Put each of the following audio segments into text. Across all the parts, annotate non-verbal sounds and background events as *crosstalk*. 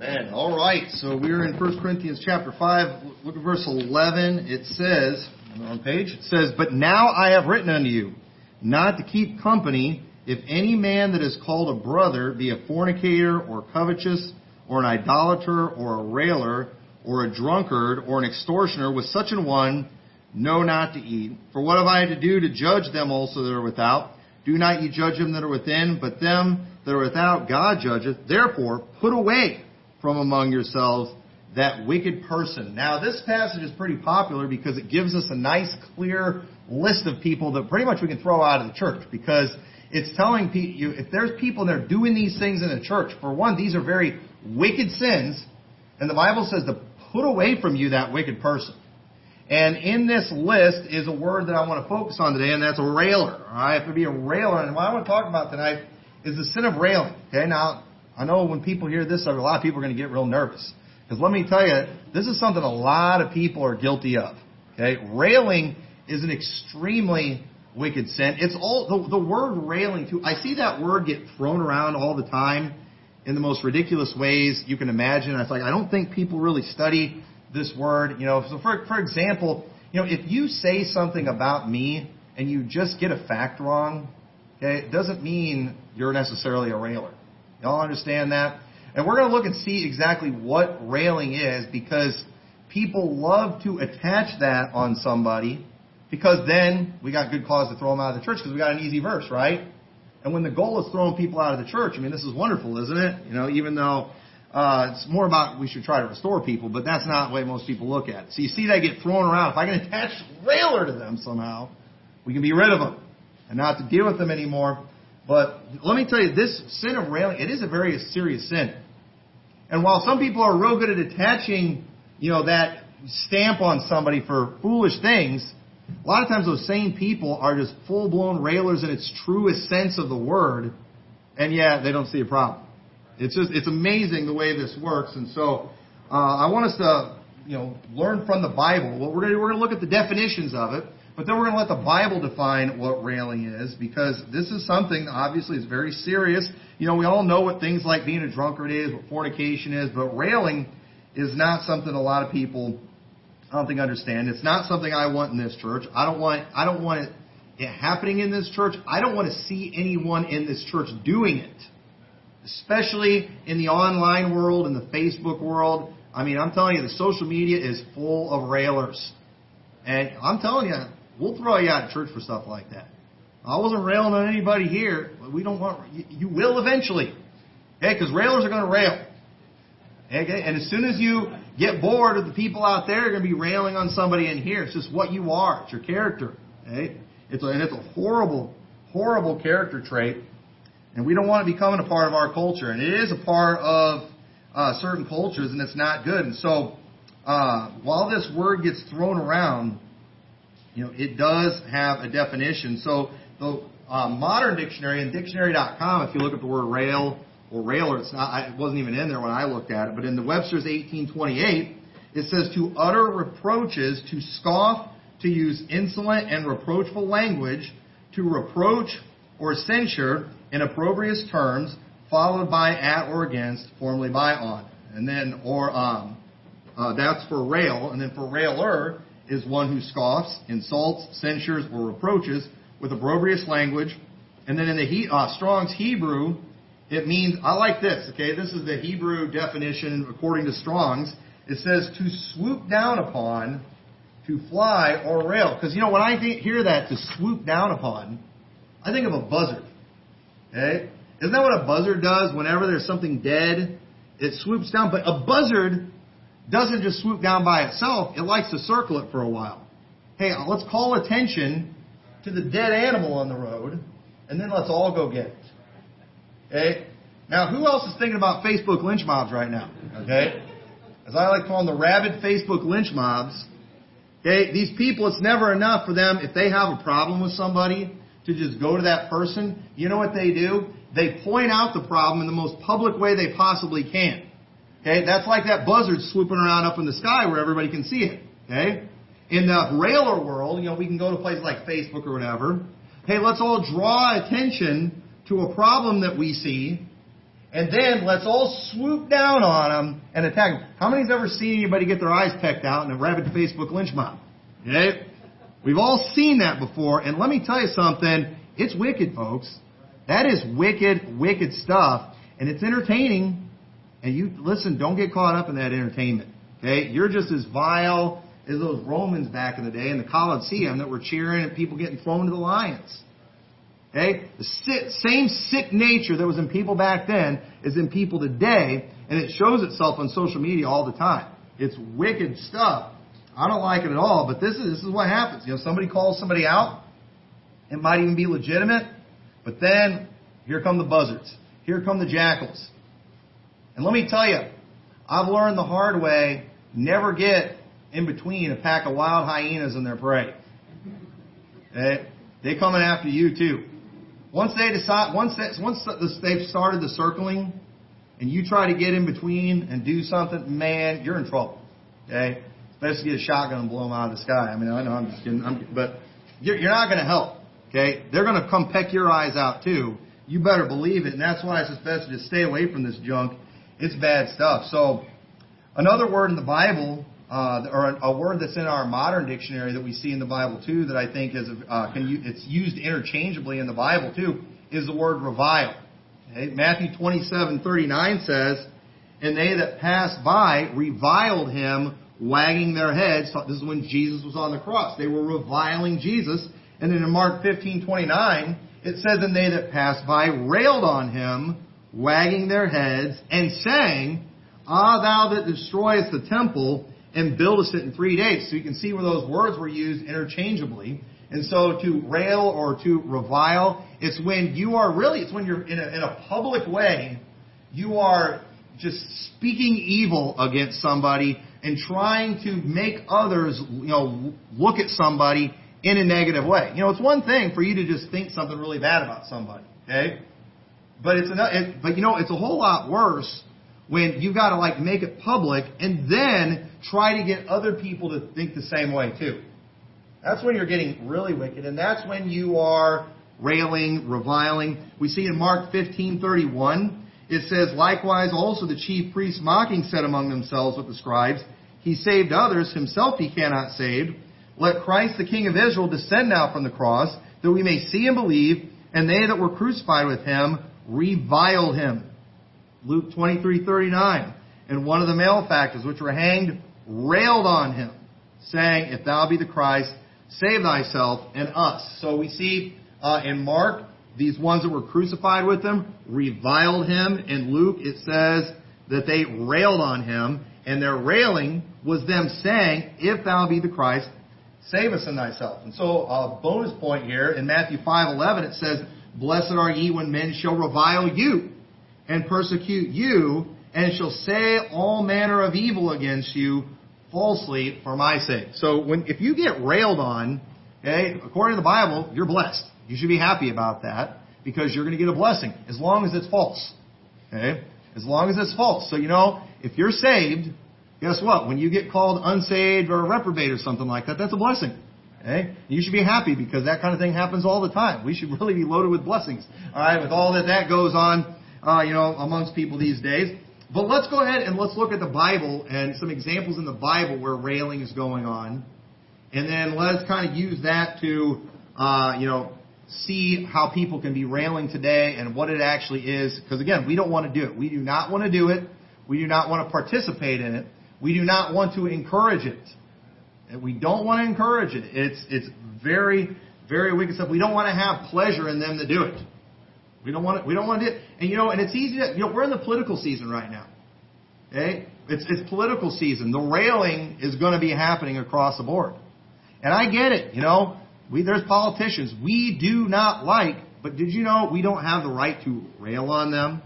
Amen. All right, so we're in 1 Corinthians chapter 5. Look at verse 11. It says, on page, it says, But now I have written unto you, not to keep company, if any man that is called a brother be a fornicator, or covetous, or an idolater, or a railer, or a drunkard, or an extortioner, with such an one, know not to eat. For what have I to do to judge them also that are without? Do not ye judge them that are within, but them that are without God judgeth. Therefore, put away from among yourselves that wicked person. Now, this passage is pretty popular because it gives us a nice, clear list of people that pretty much we can throw out of the church because it's telling you if there's people that are doing these things in the church, for one, these are very wicked sins, and the Bible says to put away from you that wicked person. And in this list is a word that I want to focus on today, and that's a railer. All right, to be a railer, and what I want to talk about tonight is the sin of railing. Okay, now I know when people hear this, a lot of people are going to get real nervous because let me tell you, this is something a lot of people are guilty of. Okay, railing is an extremely wicked sin. It's all the, the word railing too. I see that word get thrown around all the time in the most ridiculous ways you can imagine. I was like, I don't think people really study this word. You know, so for for example, you know, if you say something about me and you just get a fact wrong, okay, it doesn't mean you're necessarily a railer. Y'all understand that? And we're going to look and see exactly what railing is because people love to attach that on somebody because then we got good cause to throw them out of the church because we got an easy verse, right? And when the goal is throwing people out of the church, I mean, this is wonderful, isn't it? You know, even though uh, it's more about we should try to restore people, but that's not the way most people look at it. So you see that get thrown around. If I can attach railer to them somehow, we can be rid of them and not to deal with them anymore. But let me tell you, this sin of railing, it is a very serious sin. And while some people are real good at attaching, you know, that stamp on somebody for foolish things, a lot of times those same people are just full blown railers in its truest sense of the word, and yet they don't see a problem. It's just it's amazing the way this works, and so uh, I want us to you know learn from the Bible. What we're going to we're going to look at the definitions of it, but then we're going to let the Bible define what railing is because this is something obviously is very serious. You know, we all know what things like being a drunkard is, what fornication is, but railing is not something a lot of people I don't think understand. It's not something I want in this church. I don't want I don't want it happening in this church. I don't want to see anyone in this church doing it. Especially in the online world, in the Facebook world. I mean, I'm telling you, the social media is full of railers. And I'm telling you, we'll throw you out of church for stuff like that. I wasn't railing on anybody here. We don't want, you will eventually. Okay? Because railers are going to rail. Okay? And as soon as you get bored of the people out there, you're going to be railing on somebody in here. It's just what you are. It's your character. Okay? It's a, and it's a horrible, horrible character trait. And we don't want it becoming a part of our culture. And it is a part of uh, certain cultures, and it's not good. And so, uh, while this word gets thrown around, you know, it does have a definition. So, the uh, modern dictionary and dictionary.com, if you look at the word rail, or railer. It's not. It wasn't even in there when I looked at it. But in the Webster's 1828, it says to utter reproaches, to scoff, to use insolent and reproachful language, to reproach or censure in opprobrious terms, followed by at or against, formerly by on, and then or um. Uh, that's for rail, and then for railer is one who scoffs, insults, censures, or reproaches with opprobrious language. And then in the he, uh, Strong's Hebrew, it means, I like this, okay? This is the Hebrew definition according to Strong's. It says to swoop down upon, to fly or rail. Because, you know, when I hear that, to swoop down upon, I think of a buzzard. Okay? Isn't that what a buzzard does whenever there's something dead? It swoops down. But a buzzard doesn't just swoop down by itself, it likes to circle it for a while. Hey, let's call attention to the dead animal on the road, and then let's all go get it. Okay? Now, who else is thinking about Facebook lynch mobs right now? Okay? As I like to call them, the rabid Facebook lynch mobs. Okay? These people, it's never enough for them, if they have a problem with somebody, to just go to that person. You know what they do? They point out the problem in the most public way they possibly can. Okay? That's like that buzzard swooping around up in the sky where everybody can see it. Okay? In the railer world, you know, we can go to places like Facebook or whatever. Hey, let's all draw attention to a problem that we see, and then let's all swoop down on them and attack them. How many's ever seen anybody get their eyes pecked out in a rabid Facebook lynch mob? Okay? We've all seen that before, and let me tell you something, it's wicked, folks. That is wicked, wicked stuff, and it's entertaining. And you, listen, don't get caught up in that entertainment. Okay? You're just as vile as those Romans back in the day in the Colosseum that were cheering at people getting thrown to the lions. Okay? The same sick nature that was in people back then is in people today, and it shows itself on social media all the time. It's wicked stuff. I don't like it at all, but this is this is what happens. You know, somebody calls somebody out. It might even be legitimate, but then here come the buzzards. Here come the jackals. And let me tell you, I've learned the hard way, never get in between a pack of wild hyenas and their prey. Okay? They coming after you too. Once they decide, once they, once they've started the circling, and you try to get in between and do something, man, you're in trouble. Okay, best to get a shotgun and blow them out of the sky. I mean, I know I'm just kidding, I'm, but you're, you're not going to help. Okay, they're going to come peck your eyes out too. You better believe it, and that's why it's best to just stay away from this junk. It's bad stuff. So, another word in the Bible uh, or a, a, word that's in our modern dictionary that we see in the Bible too, that I think is uh, can it's used interchangeably in the Bible too, is the word revile. Okay? Matthew twenty seven thirty nine says, "And they that passed by reviled him, wagging their heads." This is when Jesus was on the cross. They were reviling Jesus. And then in Mark fifteen twenty nine, it says, "And they that passed by railed on him, wagging their heads, and saying." Ah, thou that destroyest the temple and buildest it in three days. So you can see where those words were used interchangeably. And so to rail or to revile, it's when you are really, it's when you're in a, in a public way, you are just speaking evil against somebody and trying to make others, you know, look at somebody in a negative way. You know, it's one thing for you to just think something really bad about somebody, okay? But it's another, it, but you know, it's a whole lot worse when you've got to like make it public and then try to get other people to think the same way too. That's when you're getting really wicked, and that's when you are railing, reviling. We see in Mark 15:31, it says, "Likewise also the chief priests mocking said among themselves with the scribes, He saved others, himself he cannot save. Let Christ the King of Israel descend now from the cross, that we may see and believe. And they that were crucified with him reviled him." Luke 23:39. And one of the malefactors which were hanged railed on him, saying, If thou be the Christ, save thyself and us. So we see uh, in Mark, these ones that were crucified with him reviled him. In Luke, it says that they railed on him, and their railing was them saying, If thou be the Christ, save us and thyself. And so, a bonus point here in Matthew 5:11, it says, Blessed are ye when men shall revile you and persecute you, and shall say all manner of evil against you falsely for my sake. So when if you get railed on, okay, according to the Bible, you're blessed. You should be happy about that because you're going to get a blessing as long as it's false. Okay? As long as it's false. So you know, if you're saved, guess what? When you get called unsaved or reprobate or something like that, that's a blessing. Okay? You should be happy because that kind of thing happens all the time. We should really be loaded with blessings. All right, with all that that goes on uh, you know, amongst people these days. But let's go ahead and let's look at the Bible and some examples in the Bible where railing is going on. And then let's kind of use that to, uh, you know, see how people can be railing today and what it actually is. Because again, we don't want to do it. We do not want to do it. We do not want to participate in it. We do not want to encourage it. And we don't want to encourage it. It's, it's very, very wicked stuff. We don't want to have pleasure in them to do it. We don't want to, we don't want to do it. And you know, and it's easy to, you know, we're in the political season right now. Okay? It's, it's political season. The railing is going to be happening across the board. And I get it, you know, we, there's politicians we do not like, but did you know we don't have the right to rail on them?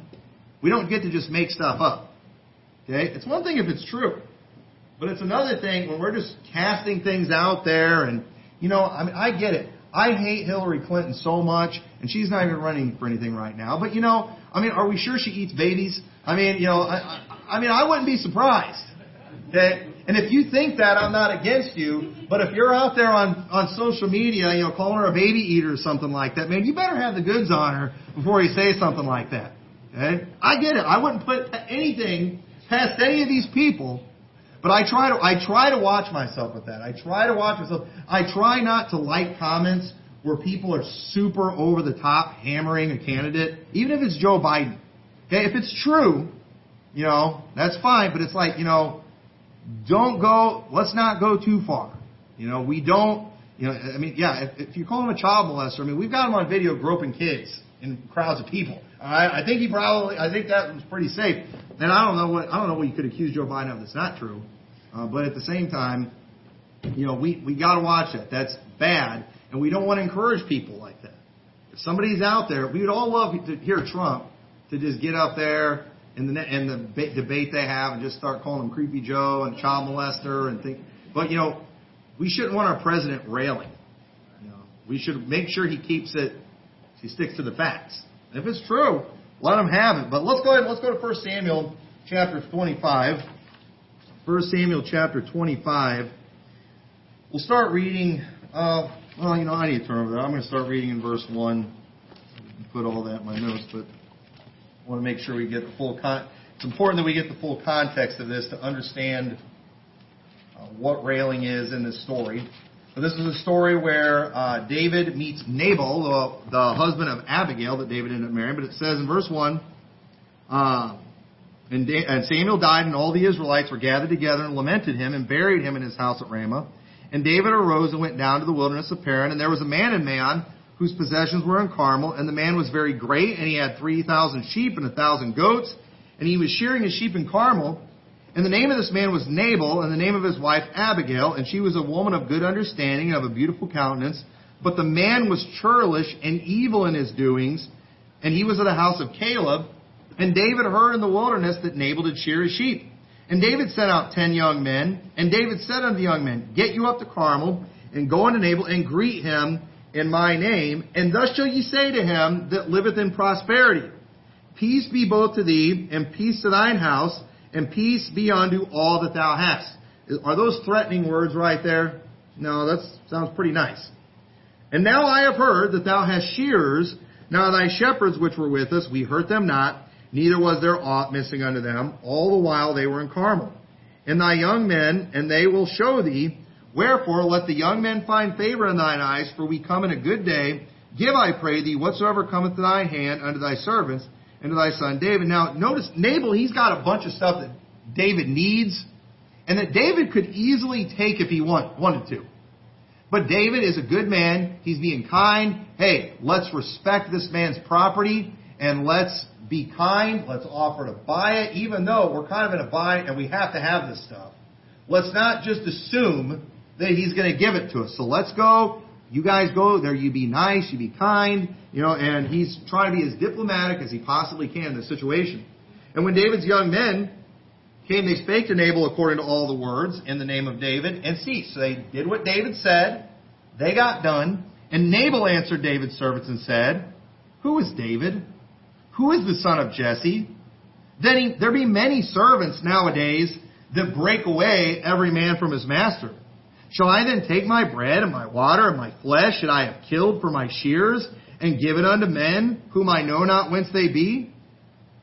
We don't get to just make stuff up. Okay? It's one thing if it's true. But it's another thing when we're just casting things out there and, you know, I mean, I get it. I hate Hillary Clinton so much, and she's not even running for anything right now. But you know, I mean, are we sure she eats babies? I mean, you know, I, I, I mean, I wouldn't be surprised. Okay? And if you think that, I'm not against you. But if you're out there on on social media, you know, calling her a baby eater or something like that, man, you better have the goods on her before you say something like that. Okay? I get it. I wouldn't put anything past any of these people, but I try to I try to watch myself with that. I try to watch myself. I try not to like comments where people are super over the top hammering a candidate, even if it's Joe Biden. Okay, if it's true, you know, that's fine, but it's like, you know, don't go, let's not go too far. You know, we don't, you know, I mean, yeah, if, if you call him a child molester, I mean, we've got him on video groping kids in crowds of people. All right, I think he probably, I think that was pretty safe. And I don't know what, I don't know what you could accuse Joe Biden of that's not true. Uh, but at the same time, you know, we, we gotta watch that. That's bad. And we don't want to encourage people like that. If somebody's out there, we would all love to hear Trump to just get up there in the in the debate they have and just start calling him creepy Joe and child molester and think. But you know, we shouldn't want our president railing. You know, we should make sure he keeps it. He sticks to the facts. If it's true, let him have it. But let's go ahead. Let's go to 1 Samuel chapter 25. 1 Samuel chapter 25. We'll start reading. Uh, well, you know, I need to turn over there. I'm going to start reading in verse 1. Put all that in my notes, but I want to make sure we get the full con. It's important that we get the full context of this to understand uh, what railing is in this story. So this is a story where uh, David meets Nabal, the, the, husband of Abigail that David ended up marrying. But it says in verse 1, uh, and, da- and Samuel died, and all the Israelites were gathered together and lamented him and buried him in his house at Ramah. And David arose and went down to the wilderness of Paran, and there was a man in Maon whose possessions were in Carmel, and the man was very great, and he had 3,000 sheep and a 1,000 goats, and he was shearing his sheep in Carmel. And the name of this man was Nabal, and the name of his wife Abigail, and she was a woman of good understanding and of a beautiful countenance. But the man was churlish and evil in his doings, and he was of the house of Caleb. And David heard in the wilderness that Nabal did shear his sheep. And David sent out ten young men, and David said unto the young men, Get you up to Carmel, and go unto Nabal, and greet him in my name, and thus shall ye say to him that liveth in prosperity, Peace be both to thee, and peace to thine house, and peace be unto all that thou hast. Are those threatening words right there? No, that sounds pretty nice. And now I have heard that thou hast shearers. Now thy shepherds which were with us, we hurt them not, neither was there aught missing unto them, all the while they were in Carmel. And thy young men, and they will show thee. Wherefore let the young men find favor in thine eyes, for we come in a good day. Give, I pray thee, whatsoever cometh to thine hand unto thy servants and to thy son David. Now, notice Nabal, he's got a bunch of stuff that David needs, and that David could easily take if he want, wanted to. But David is a good man. He's being kind. Hey, let's respect this man's property and let's be kind. Let's offer to buy it, even though we're kind of in a bind and we have to have this stuff. Let's not just assume that he's going to give it to us. So let's go. You guys go there. You be nice. You be kind. You know, and he's trying to be as diplomatic as he possibly can in this situation. And when David's young men came, they spake to Nabal according to all the words in the name of David and ceased. So they did what David said. They got done. And Nabal answered David's servants and said, Who is David? Who is the son of Jesse? Then he, there be many servants nowadays that break away every man from his master. Shall I then take my bread and my water and my flesh that I have killed for my shears and give it unto men whom I know not whence they be?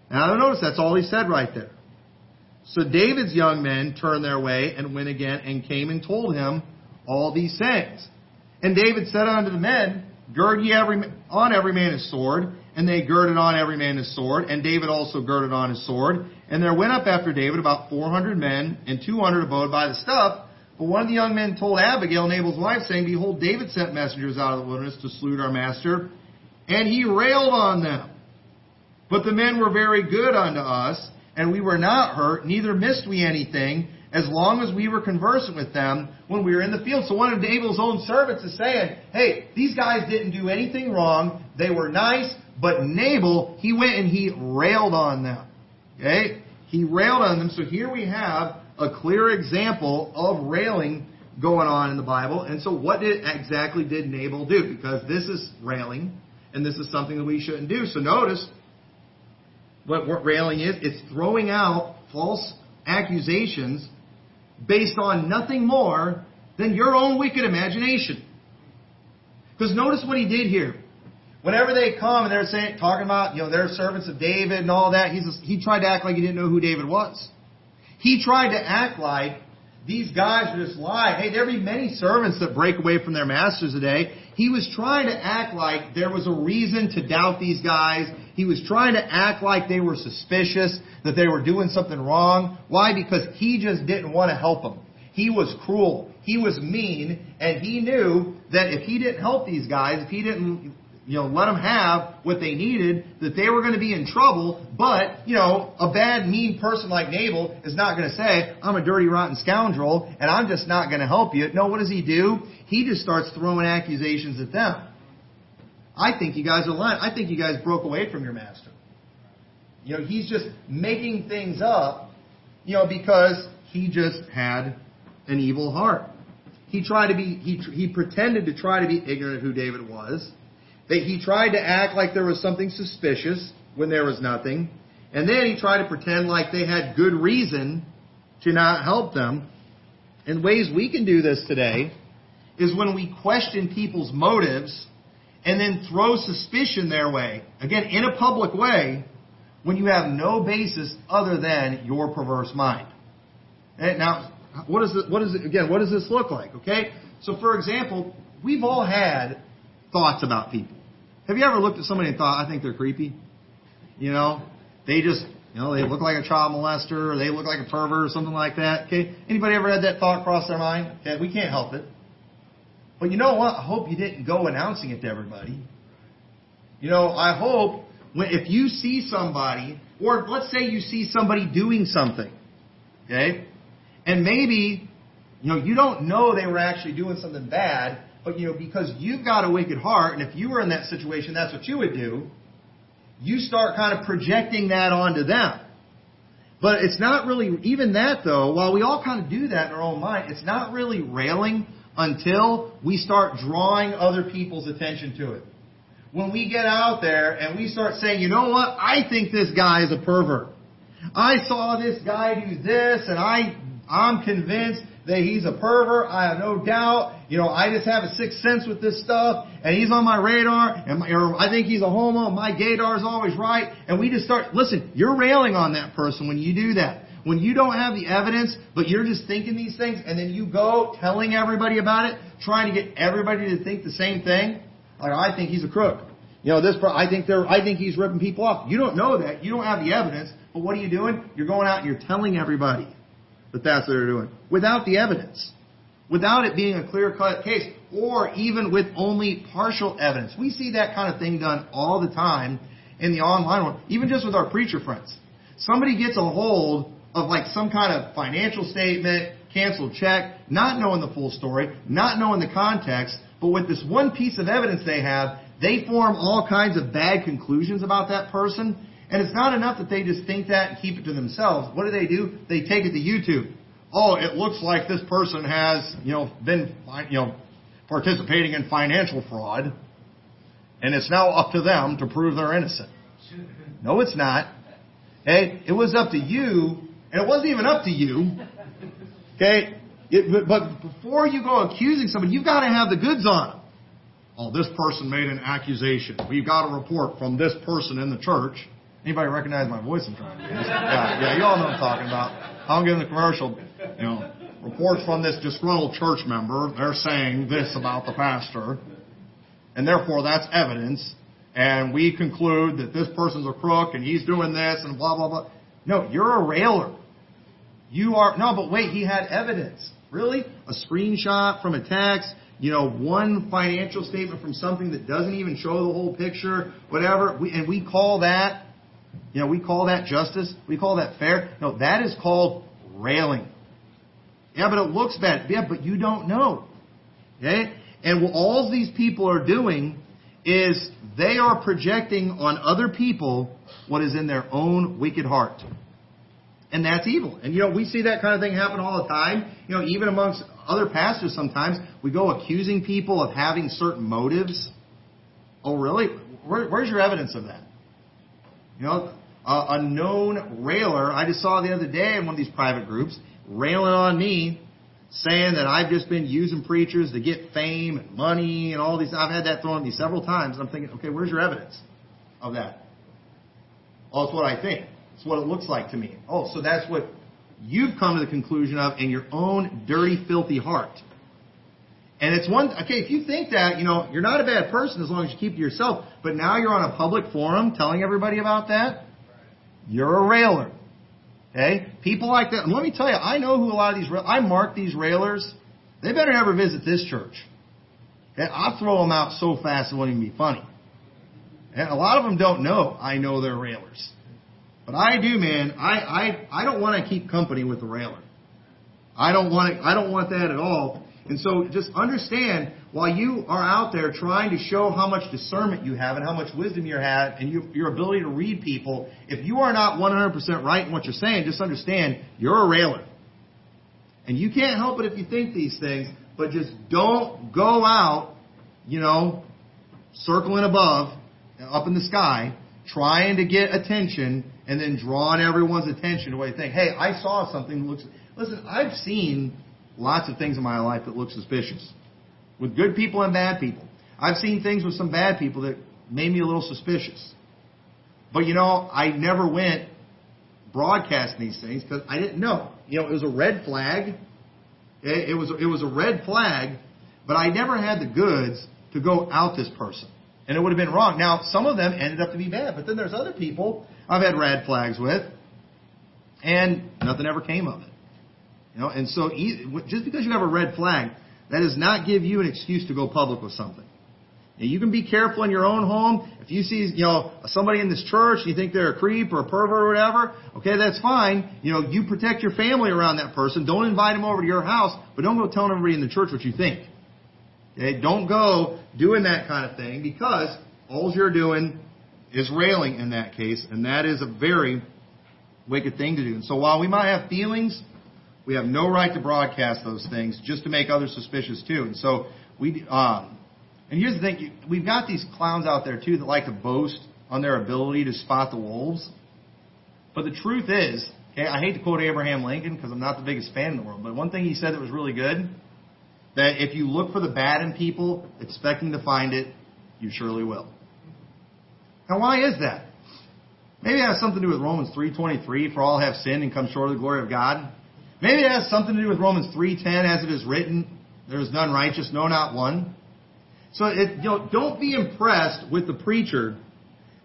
Now notice that's all he said right there. So David's young men turned their way and went again and came and told him all these things. And David said unto the men, Gird ye every, on every man his sword, and they girded on every man his sword, and David also girded on his sword. And there went up after David about four hundred men, and two hundred abode by the stuff. But one of the young men told Abigail, Nabal's wife, saying, Behold, David sent messengers out of the wilderness to salute our master, and he railed on them. But the men were very good unto us, and we were not hurt, neither missed we anything, as long as we were conversant with them when we were in the field. So one of Nabal's own servants is saying, hey, these guys didn't do anything wrong. They were nice. But Nabal, he went and he railed on them. Okay? He railed on them. So here we have a clear example of railing going on in the Bible. And so what did exactly did Nabal do? Because this is railing, and this is something that we shouldn't do. So notice what, what railing is. It's throwing out false accusations based on nothing more than your own wicked imagination. Because notice what he did here. Whenever they come and they're saying, talking about, you know, they're servants of David and all that, he's, he tried to act like he didn't know who David was. He tried to act like these guys are just lying. Hey, there be many servants that break away from their masters today. He was trying to act like there was a reason to doubt these guys. He was trying to act like they were suspicious, that they were doing something wrong. Why? Because he just didn't want to help them. He was cruel. He was mean. And he knew that if he didn't help these guys, if he didn't you know, let them have what they needed, that they were going to be in trouble. But, you know, a bad, mean person like Nabal is not going to say, I'm a dirty, rotten scoundrel, and I'm just not going to help you. No, what does he do? He just starts throwing accusations at them. I think you guys are lying. I think you guys broke away from your master. You know, he's just making things up, you know, because he just had an evil heart. He tried to be, he, he pretended to try to be ignorant of who David was. That he tried to act like there was something suspicious when there was nothing. And then he tried to pretend like they had good reason to not help them. And ways we can do this today is when we question people's motives and then throw suspicion their way. Again, in a public way, when you have no basis other than your perverse mind. And now, what is it, what is it, again, what does this look like? Okay? So for example, we've all had thoughts about people. Have you ever looked at somebody and thought, I think they're creepy? You know, they just, you know, they look like a child molester or they look like a pervert or something like that. Okay. Anybody ever had that thought cross their mind? Okay. We can't help it. But you know what? I hope you didn't go announcing it to everybody. You know, I hope when, if you see somebody, or let's say you see somebody doing something, okay, and maybe, you know, you don't know they were actually doing something bad, but you know, because you've got a wicked heart, and if you were in that situation, that's what you would do. You start kind of projecting that onto them. But it's not really, even that though, while we all kind of do that in our own mind, it's not really railing until we start drawing other people's attention to it. When we get out there and we start saying, you know what, I think this guy is a pervert. I saw this guy do this and I, I'm convinced that he's a pervert. I have no doubt. You know, I just have a sixth sense with this stuff, and he's on my radar, and my, or I think he's a homo, my gaydar is always right. And we just start, listen, you're railing on that person when you do that. When you don't have the evidence, but you're just thinking these things, and then you go telling everybody about it, trying to get everybody to think the same thing. Like, I think he's a crook. You know, this, I think they're, I think he's ripping people off. You don't know that. You don't have the evidence. But what are you doing? You're going out and you're telling everybody that that's what they're doing without the evidence, without it being a clear cut case, or even with only partial evidence. We see that kind of thing done all the time in the online world, even just with our preacher friends. Somebody gets a hold of like some kind of financial statement, canceled check, not knowing the full story, not knowing the context, but with this one piece of evidence they have, they form all kinds of bad conclusions about that person and it's not enough that they just think that and keep it to themselves. What do they do? They take it to YouTube. Oh, it looks like this person has, you know, been, you know, participating in financial fraud, and it's now up to them to prove they're innocent. No, it's not. It was up to you, and it wasn't even up to you. Okay, it, but before you go accusing somebody, you've got to have the goods on them. Oh, this person made an accusation. We've got a report from this person in the church. Anybody recognize my voice? I'm trying to Yeah, yeah, you all know what I'm talking about. I'm giving the commercial, you know, reports from this disgruntled church member. They're saying this about the pastor, and therefore that's evidence. And we conclude that this person's a crook and he's doing this and blah blah blah. No, you're a railer. You are no, but wait, he had evidence. Really? A screenshot from a text, you know, one financial statement from something that doesn't even show the whole picture, whatever. We, and we call that you know, we call that justice. We call that fair. No, that is called railing. Yeah, but it looks bad. Yeah, but you don't know. Okay? And what all these people are doing is they are projecting on other people what is in their own wicked heart. And that's evil. And you know, we see that kind of thing happen all the time. You know, even amongst other pastors sometimes, we go accusing people of having certain motives. Oh, really? Where, where's your evidence of that? You know, a, a known railer, I just saw the other day in one of these private groups, railing on me saying that I've just been using preachers to get fame and money and all these. I've had that thrown at me several times. I'm thinking, okay, where's your evidence of that? Oh, it's what I think. It's what it looks like to me. Oh, so that's what you've come to the conclusion of in your own dirty, filthy heart. And it's one, okay, if you think that, you know, you're not a bad person as long as you keep to yourself, but now you're on a public forum telling everybody about that, you're a railer. Okay? People like that. And let me tell you, I know who a lot of these, I mark these railers. They better never visit this church. Okay? I'll throw them out so fast it won't even be funny. And a lot of them don't know I know they're railers. But I do, man. I, I, I don't want to keep company with a railer. I don't want to, I don't want that at all. And so just understand while you are out there trying to show how much discernment you have and how much wisdom you have and you, your ability to read people, if you are not 100% right in what you're saying, just understand you're a railer. And you can't help it if you think these things, but just don't go out, you know, circling above, up in the sky, trying to get attention and then drawing everyone's attention to you think. Hey, I saw something looks. Listen, I've seen lots of things in my life that look suspicious. With good people and bad people. I've seen things with some bad people that made me a little suspicious. But you know, I never went broadcasting these things because I didn't know. You know, it was a red flag. It was it was a red flag, but I never had the goods to go out this person, and it would have been wrong. Now, some of them ended up to be bad, but then there's other people I've had red flags with, and nothing ever came of it. You know, and so just because you have a red flag, that does not give you an excuse to go public with something. Now, you can be careful in your own home. If you see, you know, somebody in this church you think they're a creep or a pervert or whatever, okay, that's fine. You know, you protect your family around that person. Don't invite them over to your house, but don't go telling everybody in the church what you think. Okay, don't go doing that kind of thing because all you're doing is railing in that case, and that is a very wicked thing to do. And so while we might have feelings we have no right to broadcast those things just to make others suspicious too. And so we, um, and here's the thing: we've got these clowns out there too that like to boast on their ability to spot the wolves. But the truth is, okay, I hate to quote Abraham Lincoln because I'm not the biggest fan in the world, but one thing he said that was really good: that if you look for the bad in people, expecting to find it, you surely will. Now, why is that? Maybe it has something to do with Romans 3:23, for all have sinned and come short of the glory of God. Maybe it has something to do with Romans 3:10 as it is written, there is none righteous, no not one. So it, you know, don't be impressed with the preacher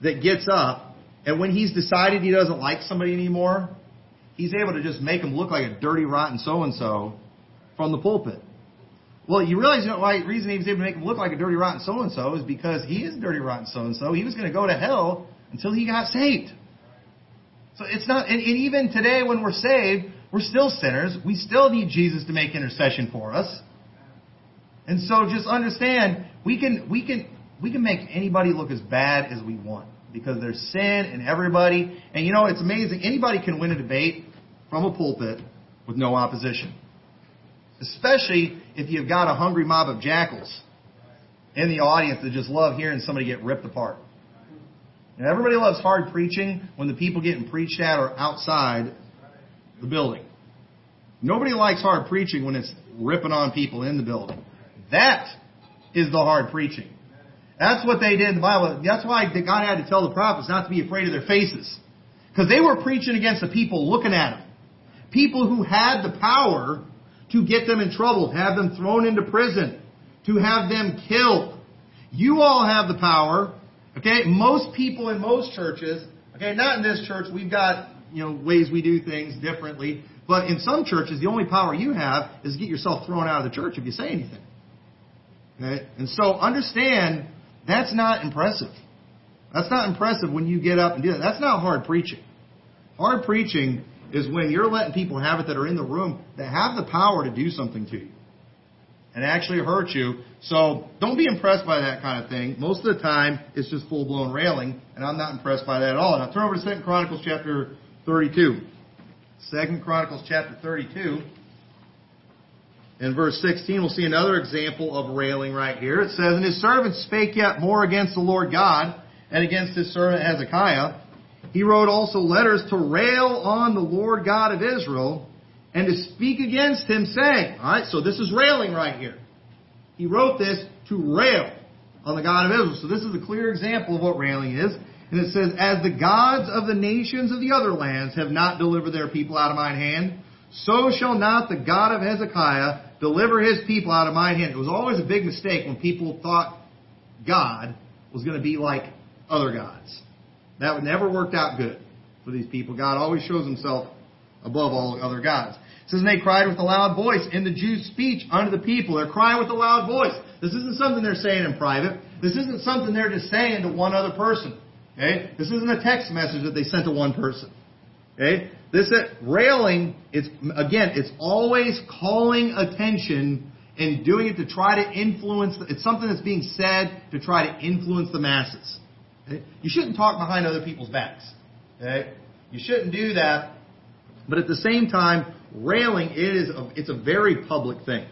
that gets up and when he's decided he doesn't like somebody anymore, he's able to just make him look like a dirty, rotten so and so from the pulpit. Well, you realize you know why reason he was able to make him look like a dirty, rotten so and so is because he is dirty, rotten so and so. He was going to go to hell until he got saved. So it's not, and, and even today when we're saved, we're still sinners. We still need Jesus to make intercession for us. And so just understand, we can, we can, we can make anybody look as bad as we want because there's sin in everybody. And you know, it's amazing. Anybody can win a debate from a pulpit with no opposition. Especially if you've got a hungry mob of jackals in the audience that just love hearing somebody get ripped apart. And everybody loves hard preaching when the people getting preached at are outside the building. Nobody likes hard preaching when it's ripping on people in the building. That is the hard preaching. That's what they did in the Bible. That's why God had to tell the prophets not to be afraid of their faces. Because they were preaching against the people looking at them. People who had the power to get them in trouble, have them thrown into prison, to have them killed. You all have the power. Okay, most people in most churches, okay, not in this church, we've got you know, ways we do things differently. But in some churches, the only power you have is to get yourself thrown out of the church if you say anything. Okay? And so understand that's not impressive. That's not impressive when you get up and do that. That's not hard preaching. Hard preaching is when you're letting people have it that are in the room that have the power to do something to you and actually hurt you. So don't be impressed by that kind of thing. Most of the time, it's just full blown railing, and I'm not impressed by that at all. Now turn over to Second Chronicles chapter 32. Second Chronicles chapter 32. In verse 16, we'll see another example of railing right here. It says, And his servant spake yet more against the Lord God and against his servant Hezekiah. He wrote also letters to rail on the Lord God of Israel and to speak against him, saying, all right, so this is railing right here. He wrote this to rail on the God of Israel. So this is a clear example of what railing is. And it says, As the gods of the nations of the other lands have not delivered their people out of mine hand, so shall not the God of Hezekiah deliver his people out of mine hand. It was always a big mistake when people thought God was going to be like other gods. That never worked out good for these people. God always shows himself above all other gods. It says, and they cried with a loud voice in the Jews' speech unto the people. They're crying with a loud voice. This isn't something they're saying in private. This isn't something they're just saying to one other person. Okay? This isn't a text message that they sent to one person. Okay? This railing, it's again, it's always calling attention and doing it to try to influence. It's something that's being said to try to influence the masses. Okay? You shouldn't talk behind other people's backs. Okay? You shouldn't do that. But at the same time, railing it is a, it's a very public thing.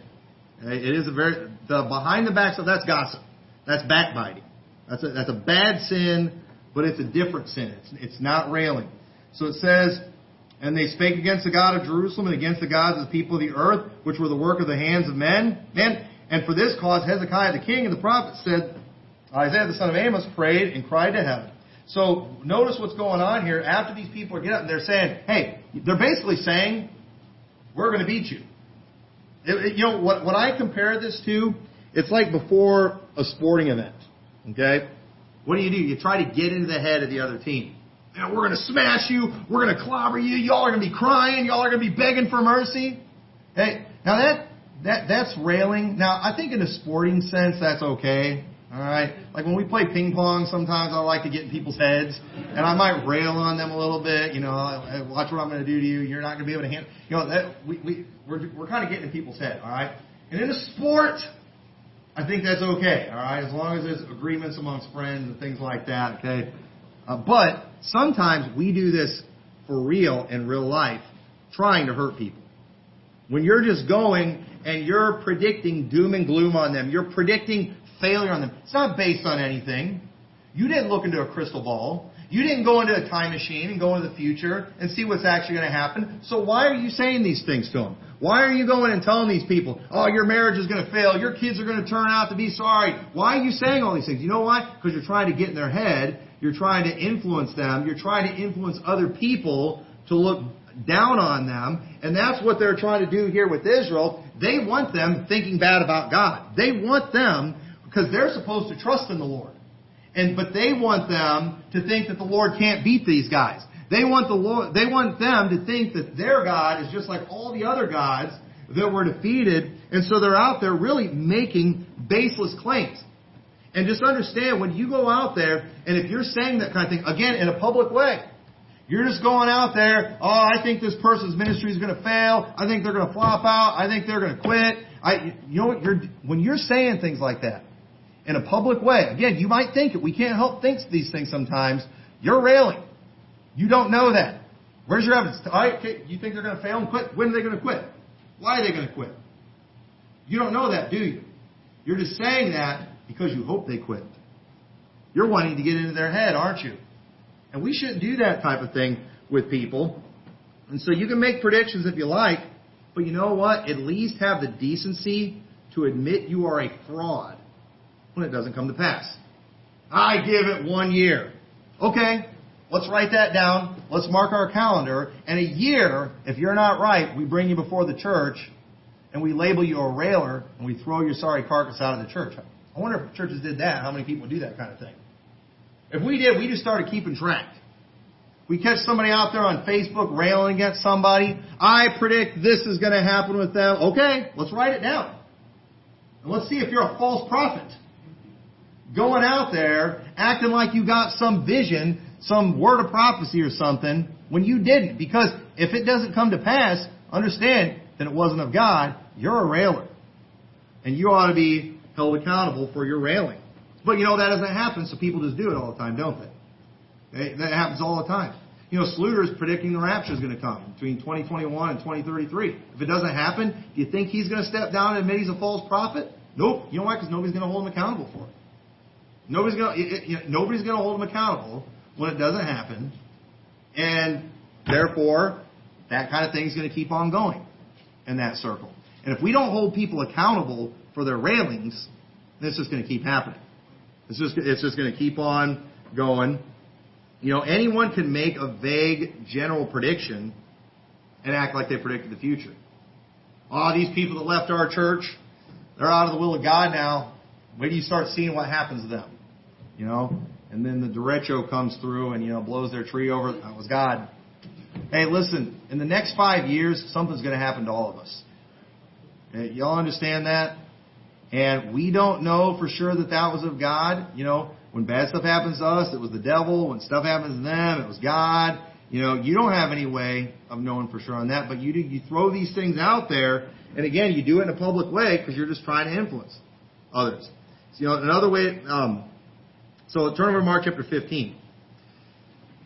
Okay? It is a very the behind the back stuff. That's gossip. That's backbiting. That's a, that's a bad sin, but it's a different sin. It's, not railing. So it says, and they spake against the God of Jerusalem and against the gods of the people of the earth, which were the work of the hands of men. Men, and for this cause Hezekiah the king and the prophets said, Isaiah the son of Amoz prayed and cried to heaven. So notice what's going on here. After these people are getting up, they're saying, hey, they're basically saying, we're going to beat you. It, it, you know, what, what I compare this to, it's like before a sporting event. Okay? What do you do? You try to get into the head of the other team. Know, we're going to smash you. We're going to clobber you. Y'all are going to be crying. Y'all are going to be begging for mercy. Hey, now that, that, that's railing. Now, I think in a sporting sense, that's okay. All right. Like when we play ping pong, sometimes I like to get in people's heads, and I might rail on them a little bit. You know, watch what I'm going to do to you. You're not going to be able to handle. You know, that we we we're we're kind of getting in people's head. All right. And in a sport, I think that's okay. All right, as long as there's agreements amongst friends and things like that. Okay. Uh, but sometimes we do this for real in real life, trying to hurt people. When you're just going and you're predicting doom and gloom on them, you're predicting failure on them. It's not based on anything. You didn't look into a crystal ball. You didn't go into a time machine and go into the future and see what's actually going to happen. So why are you saying these things to them? Why are you going and telling these people, oh, your marriage is going to fail, your kids are going to turn out to be sorry? Why are you saying all these things? You know why? Because you're trying to get in their head. You're trying to influence them. You're trying to influence other people to look down on them. And that's what they're trying to do here with Israel. They want them thinking bad about God. They want them because they're supposed to trust in the Lord. And but they want them to think that the Lord can't beat these guys. They want the Lord they want them to think that their God is just like all the other gods that were defeated, and so they're out there really making baseless claims. And just understand when you go out there and if you're saying that kind of thing, again, in a public way, you're just going out there, oh, I think this person's ministry is going to fail. I think they're going to flop out. I think they're going to quit. I, you know, you're, when you're saying things like that, in a public way. Again, you might think it. We can't help think these things sometimes. You're railing. You don't know that. Where's your evidence? okay, you think they're going to fail and quit? When are they going to quit? Why are they going to quit? You don't know that, do you? You're just saying that because you hope they quit. You're wanting to get into their head, aren't you? And we shouldn't do that type of thing with people. And so you can make predictions if you like, but you know what? At least have the decency to admit you are a fraud when it doesn't come to pass. I give it one year. Okay, let's write that down. Let's mark our calendar. And a year, if you're not right, we bring you before the church and we label you a railer and we throw your sorry carcass out of the church. I wonder if churches did that, how many people do that kind of thing. If we did, we just started keeping track. We catch somebody out there on Facebook railing against somebody. I predict this is going to happen with them. Okay, let's write it down. And let's see if you're a false prophet going out there acting like you got some vision, some word of prophecy or something when you didn't. Because if it doesn't come to pass, understand that it wasn't of God. You're a railer. And you ought to be held accountable for your railing. But you know, that doesn't happen, so people just do it all the time, don't they? That happens all the time. You know, Sluter is predicting the rapture is going to come between 2021 and 2033. If it doesn't happen, do you think he's going to step down and admit he's a false prophet? Nope. You know why? Because nobody's going to hold him accountable for it. Nobody's going to nobody's going to hold him accountable when it doesn't happen, and therefore, that kind of thing is going to keep on going in that circle. And if we don't hold people accountable for their railings, this is going to keep happening. It's just, it's just going to keep on going. You know, anyone can make a vague general prediction and act like they predicted the future. Oh, these people that left our church, they're out of the will of God now. Wait till you start seeing what happens to them. You know? And then the derecho comes through and, you know, blows their tree over. That was God. Hey, listen, in the next five years, something's going to happen to all of us. Eh, y'all understand that? And we don't know for sure that that was of God. You know, when bad stuff happens to us, it was the devil. When stuff happens to them, it was God. You know, you don't have any way of knowing for sure on that, but you do, you throw these things out there, and again, you do it in a public way because you're just trying to influence others. You know, another way, um, so turn over to Mark chapter 15.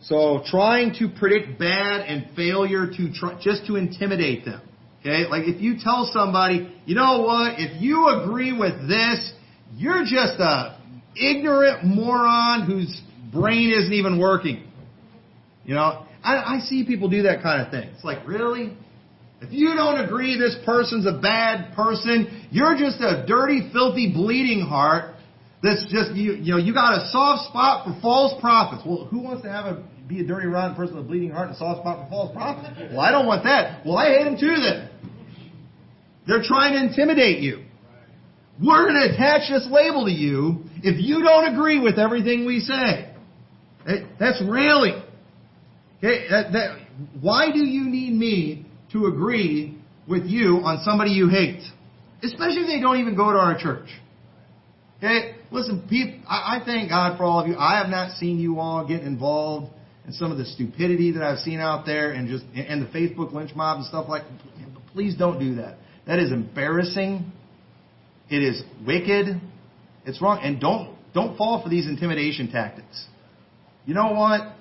So trying to predict bad and failure to try, just to intimidate them. Okay? Like if you tell somebody, you know what, if you agree with this, you're just a ignorant moron whose brain isn't even working. You know, I, I see people do that kind of thing. It's like, really? If you don't agree this person's a bad person, you're just a dirty, filthy, bleeding heart that's just, you, you know, you got a soft spot for false prophets. Well, who wants to have a, be a dirty, rotten person with a bleeding heart and a soft spot for false prophets? Well, I don't want that. Well, I hate them too then. They're trying to intimidate you. We're going to attach this label to you if you don't agree with everything we say. That's railing. Okay, that, that, why do you need me to agree with you on somebody you hate? Especially if they don't even go to our church. Okay, listen, people, I, I thank God for all of you. I have not seen you all get involved in some of the stupidity that I've seen out there and just and the Facebook lynch mob and stuff like. Please don't do that. That is embarrassing. It is wicked. It's wrong. And don't don't fall for these intimidation tactics. You know what?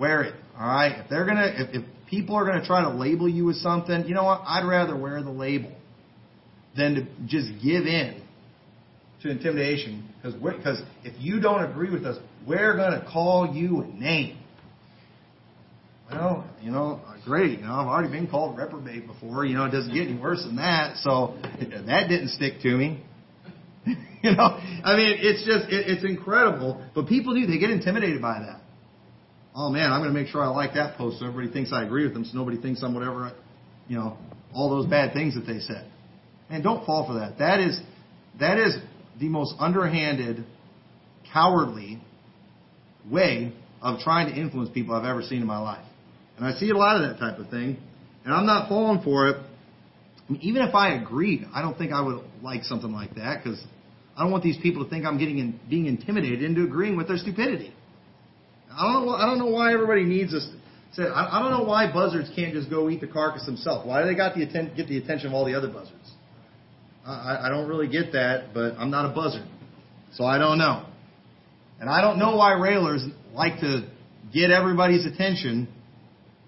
Wear it. All right. If they're gonna, if, if people are gonna try to label you with something, you know what? I'd rather wear the label than to just give in to intimidation. Because because if you don't agree with us, we're gonna call you a name. Well, you know, great. You know, I've already been called reprobate before. You know, it doesn't get any worse than that. So that didn't stick to me. *laughs* you know, I mean, it's just, it, it's incredible. But people do, they get intimidated by that. Oh man, I'm going to make sure I like that post so everybody thinks I agree with them so nobody thinks I'm whatever, you know, all those bad things that they said. And don't fall for that. That is, that is the most underhanded, cowardly way of trying to influence people I've ever seen in my life. And I see a lot of that type of thing. And I'm not falling for it. I mean, even if I agreed, I don't think I would like something like that because I don't want these people to think I'm getting in, being intimidated into agreeing with their stupidity. I don't know. I don't know why everybody needs us. Say, I, I don't know why buzzards can't just go eat the carcass themselves. Why do they got the atten- get the attention of all the other buzzards? I, I don't really get that, but I'm not a buzzard, so I don't know. And I don't know why railers like to get everybody's attention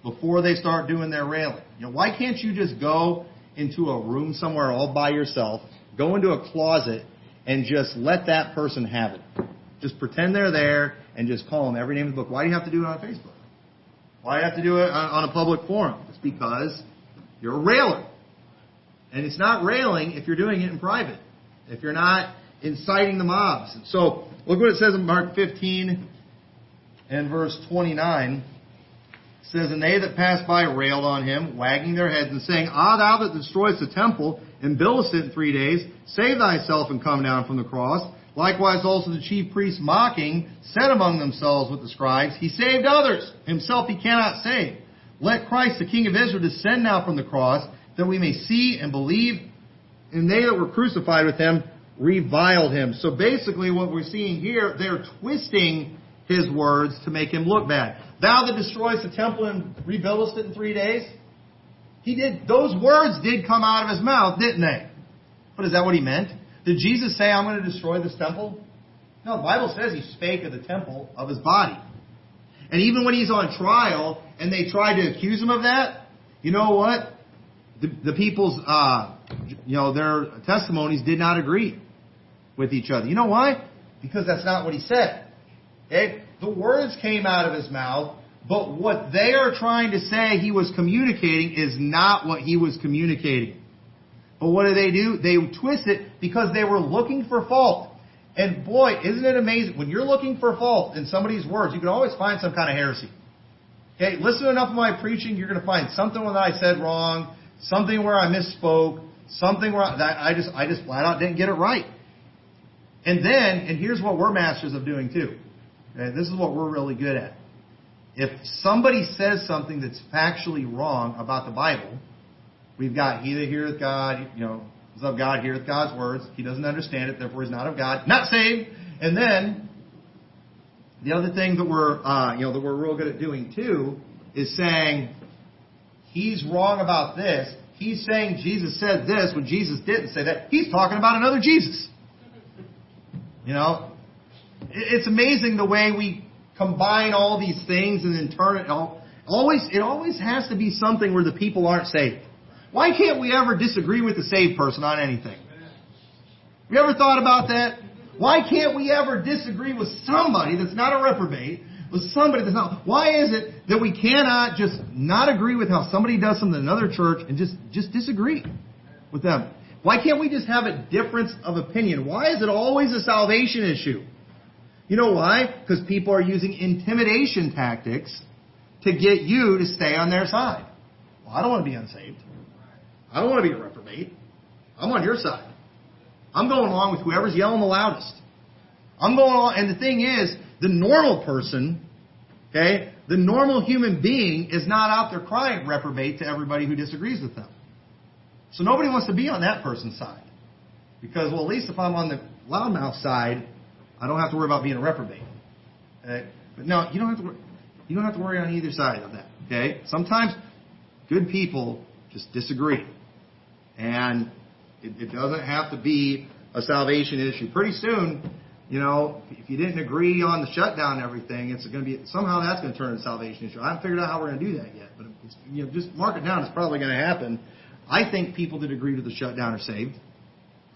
before they start doing their railing. You know, why can't you just go into a room somewhere all by yourself, go into a closet, and just let that person have it? Just pretend they're there and just call them every name in the book. Why do you have to do it on Facebook? Why do you have to do it on a public forum? It's because you're a railer. And it's not railing if you're doing it in private. If you're not inciting the mobs. So, look what it says in Mark 15 and verse 29 says, And they that passed by railed on him, wagging their heads and saying, Ah, thou that destroyest the temple and buildest it in three days, save thyself and come down from the cross. Likewise also the chief priests mocking said among themselves with the scribes, He saved others, himself he cannot save. Let Christ the King of Israel descend now from the cross, that we may see and believe. And they that were crucified with him reviled him. So basically what we're seeing here, they're twisting his words to make him look bad. Thou that destroyest the temple and rebuildest it in three days. He did, those words did come out of his mouth, didn't they? But is that what he meant? Did Jesus say, I'm going to destroy this temple? No, the Bible says he spake of the temple of his body. And even when he's on trial and they try to accuse him of that, you know what? The, the people's, uh, you know, their testimonies did not agree with each other. You know why? Because that's not what he said. Okay? The words came out of his mouth, But what they are trying to say he was communicating is not what he was communicating. But what do they do? They twist it because they were looking for fault. And boy, isn't it amazing? When you're looking for fault in somebody's words, you can always find some kind of heresy. Okay, listen to enough of my preaching, you're going to find something that I said wrong, something where I misspoke, something where I, that I just I just flat out didn't get it right. And then, and here's what we're masters of doing too. Okay, this is what we're really good at. If somebody says something that's factually wrong about the Bible, we've got he that heareth God, you know, is of God, heareth God's words. He doesn't understand it, therefore he's not of God, not saved. And then the other thing that we're, uh, you know, that we're real good at doing too is saying he's wrong about this. He's saying Jesus said this when Jesus didn't say that. He's talking about another Jesus. You know, it's amazing the way we combine all these things and then turn it all. Always, it always has to be something where the people aren't saved. Why can't we ever disagree with the saved person on anything? You ever thought about that? Why can't we ever disagree with somebody that's not a reprobate, with somebody that's not? Why is it that we cannot just not agree with how somebody does something in another church and just just disagree with them? Why can't we just have a difference of opinion? Why is it always a salvation issue? You know why? Because people are using intimidation tactics to get you to stay on their side. Well, I don't want to be unsaved. I don't want to be a reprobate. I'm on your side. I'm going along with whoever's yelling the loudest. I'm going along, and the thing is, the normal person, okay, the normal human being is not out there crying reprobate to everybody who disagrees with them. So nobody wants to be on that person's side. Because, well, at least if I'm on the loudmouth side, I don't have to worry about being a reprobate. Okay? But no, you don't have to. You don't have to worry on either side of that. Okay. Sometimes good people just disagree, and it, it doesn't have to be a salvation issue. Pretty soon, you know, if you didn't agree on the shutdown and everything, it's going to be somehow that's going to turn into a salvation issue. I haven't figured out how we're going to do that yet, but it's, you know, just mark it down. It's probably going to happen. I think people that agree to the shutdown are saved.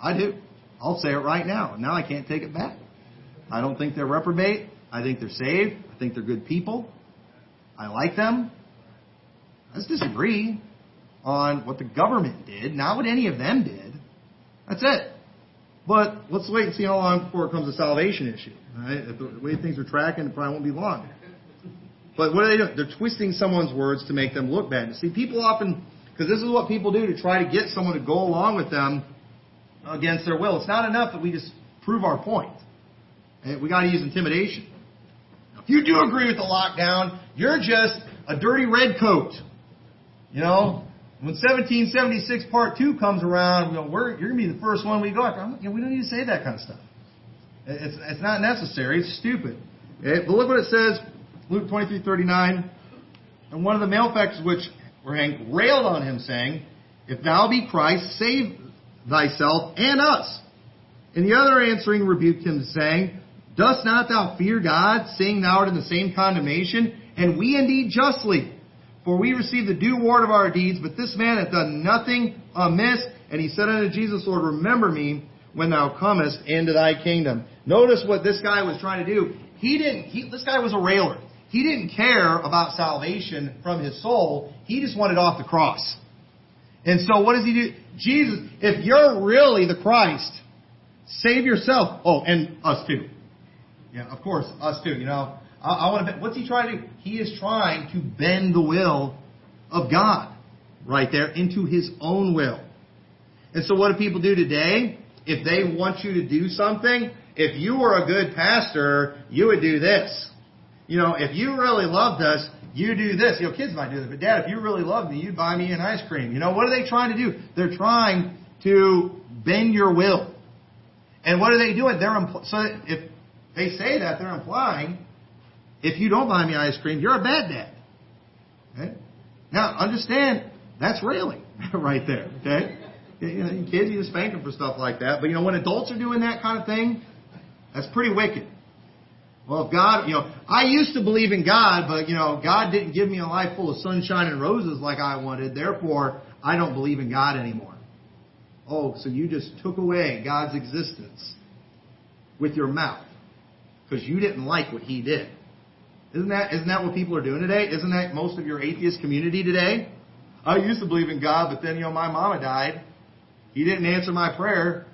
I do. I'll say it right now. Now I can't take it back. I don't think they're reprobate. I think they're saved. I think they're good people. I like them. Let's disagree on what the government did, not what any of them did. That's it. But let's wait and see how long before it comes a salvation issue. Right? The way things are tracking, it probably won't be long. But what are they doing? They're twisting someone's words to make them look bad. See, people often, because this is what people do to try to get someone to go along with them against their will. It's not enough that we just prove our point. Eh, we got to use intimidation. If you do agree with the lockdown, you're just a dirty redcoat. You know, when 1776 Part 2 comes around, you know, we're, you're going to be the first one we go after. You know, we don't need to say that kind of stuff. It's, it's not necessary. It's stupid. Okay? But look what it says, Luke 23, 39. And one of the malefactors which were hanged railed on him, saying, If thou be Christ, save thyself and us. And the other answering rebuked him, saying, Dost not thou fear God, seeing thou art in the same condemnation? And we indeed justly. For we receive the due reward of our deeds, but this man hath done nothing amiss. And he said unto Jesus, Lord, remember me when thou comest into thy kingdom. Notice what this guy was trying to do. He didn't, he, this guy was a railer. He didn't care about salvation from his soul. He just wanted off the cross. And so what does he do? Jesus, if you're really the Christ, save yourself. Oh, and us too. Yeah, of course, us too. You know, I, I want to. What's he trying to do? He is trying to bend the will of God right there into his own will. And so, what do people do today? If they want you to do something, if you were a good pastor, you would do this. You know, if you really loved us, you do this. You know, kids might do this, but Dad, if you really loved me, you'd buy me an ice cream. You know, what are they trying to do? They're trying to bend your will. And what are they doing? They're impl- so if they say that, they're implying if you don't buy me ice cream, you're a bad dad. Okay? Now, understand, that's railing *laughs* right there. Okay? You know, kids, you spank them for stuff like that. But, you know, when adults are doing that kind of thing, that's pretty wicked. Well, if God, you know, I used to believe in God, but, you know, God didn't give me a life full of sunshine and roses like I wanted. Therefore, I don't believe in God anymore. Oh, so you just took away God's existence with your mouth because you didn't like what he did. Isn't that, isn't that what people are doing today? Isn't that most of your atheist community today? I used to believe in God, but then, you know, my mama died. He didn't answer my prayer.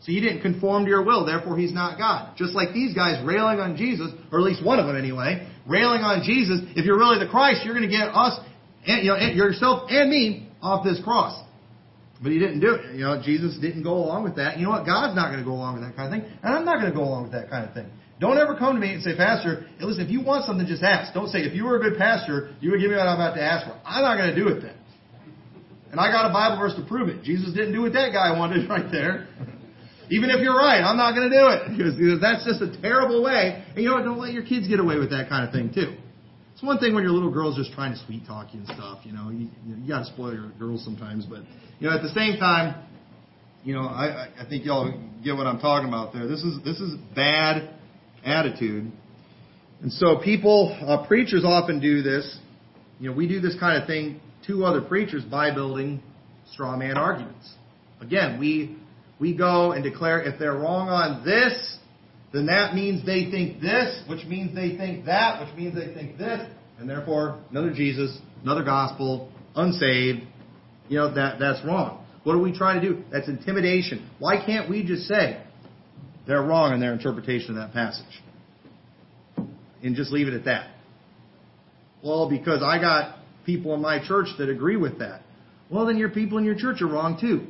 So he didn't conform to your will, therefore he's not God. Just like these guys railing on Jesus, or at least one of them anyway, railing on Jesus, if you're really the Christ, you're going to get us, and, you know, yourself and me off this cross. But he didn't do it. You know, Jesus didn't go along with that. You know what? God's not going to go along with that kind of thing, and I'm not going to go along with that kind of thing. Don't ever come to me and say, Pastor, listen, if you want something, just ask. Don't say, if you were a good pastor, you would give me what I'm about to ask for. I'm not going to do it then. And I got a Bible verse to prove it. Jesus didn't do what that guy wanted *laughs* right there. Even if you're right, I'm not going to do it. *laughs* Because that's just a terrible way. And you know what? Don't let your kids get away with that kind of thing, too. It's one thing when your little girl's just trying to sweet talk you and stuff. You know, you, you got to spoil your girls sometimes. But, you know, at the same time, you know, I, I think y'all get what I'm talking about there. This is, this is bad attitude. And so people, uh, preachers often do this. You know, we do this kind of thing to other preachers by building straw man arguments. Again, we we go and declare if they're wrong on this, then that means they think this, which means they think that, which means they think this, and therefore another Jesus, another gospel, unsaved. You know that that's wrong. What are we trying to do? That's intimidation. Why can't we just say they're wrong in their interpretation of that passage and just leave it at that? Well, because I got people in my church that agree with that. Well, then your people in your church are wrong too.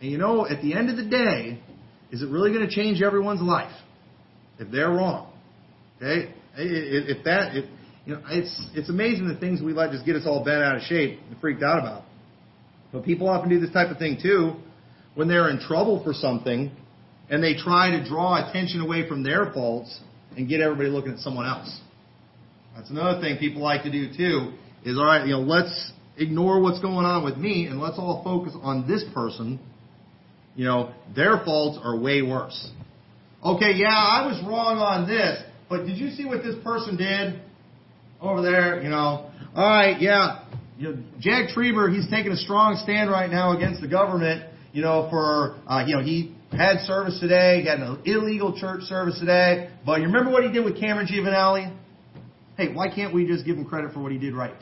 And you know, at the end of the day, is it really going to change everyone's life if they're wrong? Okay, if that, if, you know, it's it's amazing the things we let just get us all bent out of shape and freaked out about. But people often do this type of thing too when they're in trouble for something and they try to draw attention away from their faults and get everybody looking at someone else. That's another thing people like to do too. Is all right, you know, let's ignore what's going on with me and let's all focus on this person you know, their faults are way worse. Okay, yeah, I was wrong on this, but did you see what this person did over there? You know, all right, yeah, you know, Jack Trieber, he's taking a strong stand right now against the government. You know, for uh, you know, he had service today, got an illegal church service today. But you remember what he did with Cameron Giovanelli? Hey, why can't we just give him credit for what he did right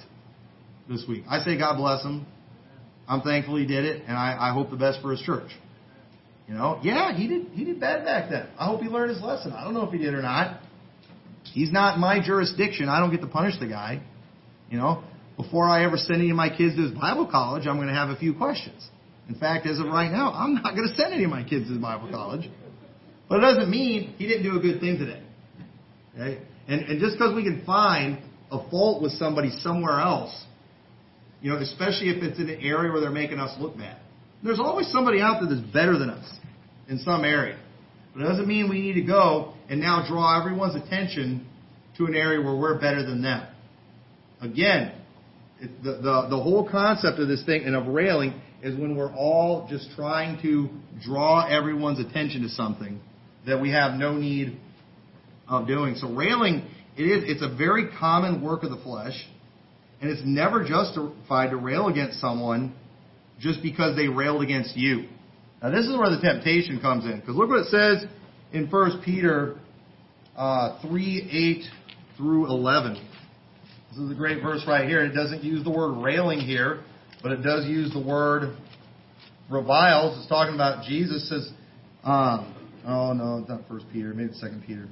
this week? I say God bless him. I'm thankful he did it, and I, I hope the best for his church. You know, yeah, he did he did bad back then. I hope he learned his lesson. I don't know if he did or not. He's not my jurisdiction. I don't get to punish the guy. You know, before I ever send any of my kids to his Bible college, I'm going to have a few questions. In fact, as of right now, I'm not going to send any of my kids to Bible college. But it doesn't mean he didn't do a good thing today. Okay? And, and just because we can find a fault with somebody somewhere else, you know, especially if it's in an area where they're making us look bad. There's always somebody out there that's better than us in some area. But it doesn't mean we need to go and now draw everyone's attention to an area where we're better than them. Again, the, the, the whole concept of this thing and of railing is when we're all just trying to draw everyone's attention to something that we have no need of doing. So railing, it is, it's a very common work of the flesh, and it's never justified to rail against someone just because they railed against you. Now, this is where the temptation comes in. Because look what it says in 1 Peter uh, 3 8 through 11. This is a great verse right here. It doesn't use the word railing here, but it does use the word reviles. It's talking about Jesus says, um, oh no, not First Peter, maybe Second Peter.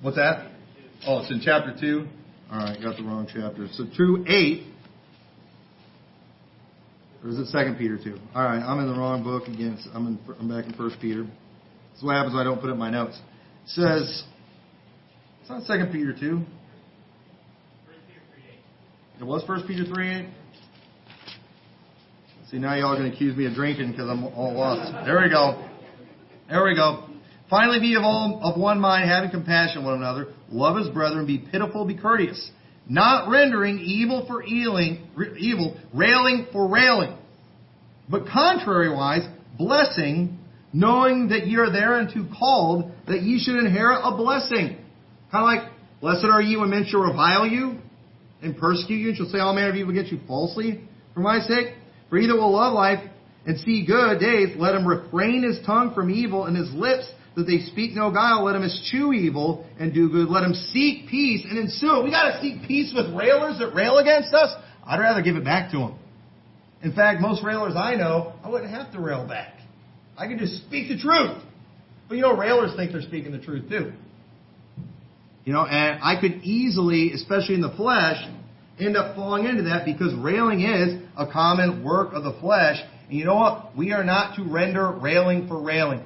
What's that? Oh, it's in chapter two. All right, got the wrong chapter. So two eight or is it Second Peter two? All right, I'm in the wrong book again. I'm in. I'm back in First Peter. This is what happens when I don't put up my notes. It says it's not Second Peter two. It was First Peter three eight. See now y'all going to accuse me of drinking because I'm all lost. There we go. There we go. Finally, be of all of one mind, having compassion one another, love as brethren, be pitiful, be courteous not rendering evil for evil, evil, railing for railing, but contrariwise, blessing, knowing that ye are thereunto called, that ye should inherit a blessing. Kind of like, blessed are ye when men shall revile you and persecute you, and shall say all manner of evil against you falsely for my sake. For that will love life and see good days, let him refrain his tongue from evil and his lips that they speak no guile. Let them eschew evil and do good. Let them seek peace and ensue it. We got to seek peace with railers that rail against us. I'd rather give it back to them. In fact, most railers I know, I wouldn't have to rail back. I could just speak the truth. But you know, railers think they're speaking the truth too. You know, and I could easily, especially in the flesh, end up falling into that because railing is a common work of the flesh. And you know what? We are not to render railing for railing.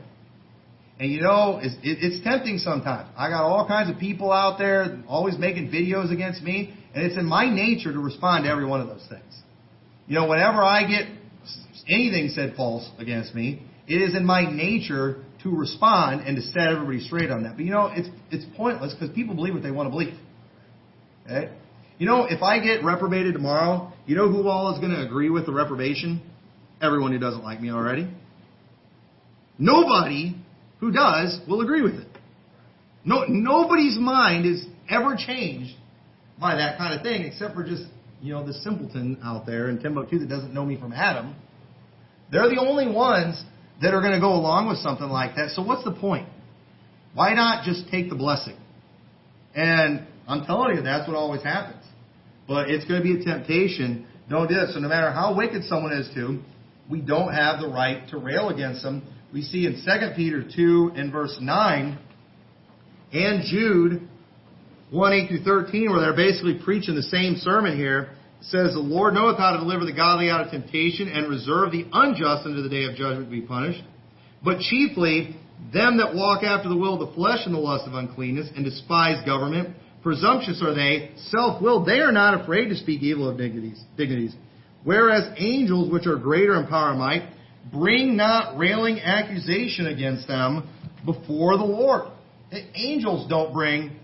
And you know, it's, it's tempting sometimes. I got all kinds of people out there always making videos against me, and it's in my nature to respond to every one of those things. You know, whenever I get anything said false against me, it is in my nature to respond and to set everybody straight on that. But you know, it's it's pointless because people believe what they want to believe. Okay? You know, if I get reprobated tomorrow, you know who all is going to agree with the reprobation? Everyone who doesn't like me already. Nobody who does will agree with it. No, nobody's mind is ever changed by that kind of thing, except for just you know the simpleton out there in Timbuktu that doesn't know me from Adam. They're the only ones that are going to go along with something like that. So what's the point? Why not just take the blessing? And I'm telling you, that's what always happens. But it's going to be a temptation. Don't do it. So no matter how wicked someone is to, we don't have the right to rail against them. We see in 2 Peter 2 and verse 9 and Jude 1 8 through 13, where they're basically preaching the same sermon here, says, The Lord knoweth how to deliver the godly out of temptation and reserve the unjust unto the day of judgment to be punished. But chiefly, them that walk after the will of the flesh and the lust of uncleanness and despise government, presumptuous are they, self-willed, they are not afraid to speak evil of dignities. dignities. Whereas angels, which are greater in power and might, bring not railing accusation against them before the Lord. Angels don't bring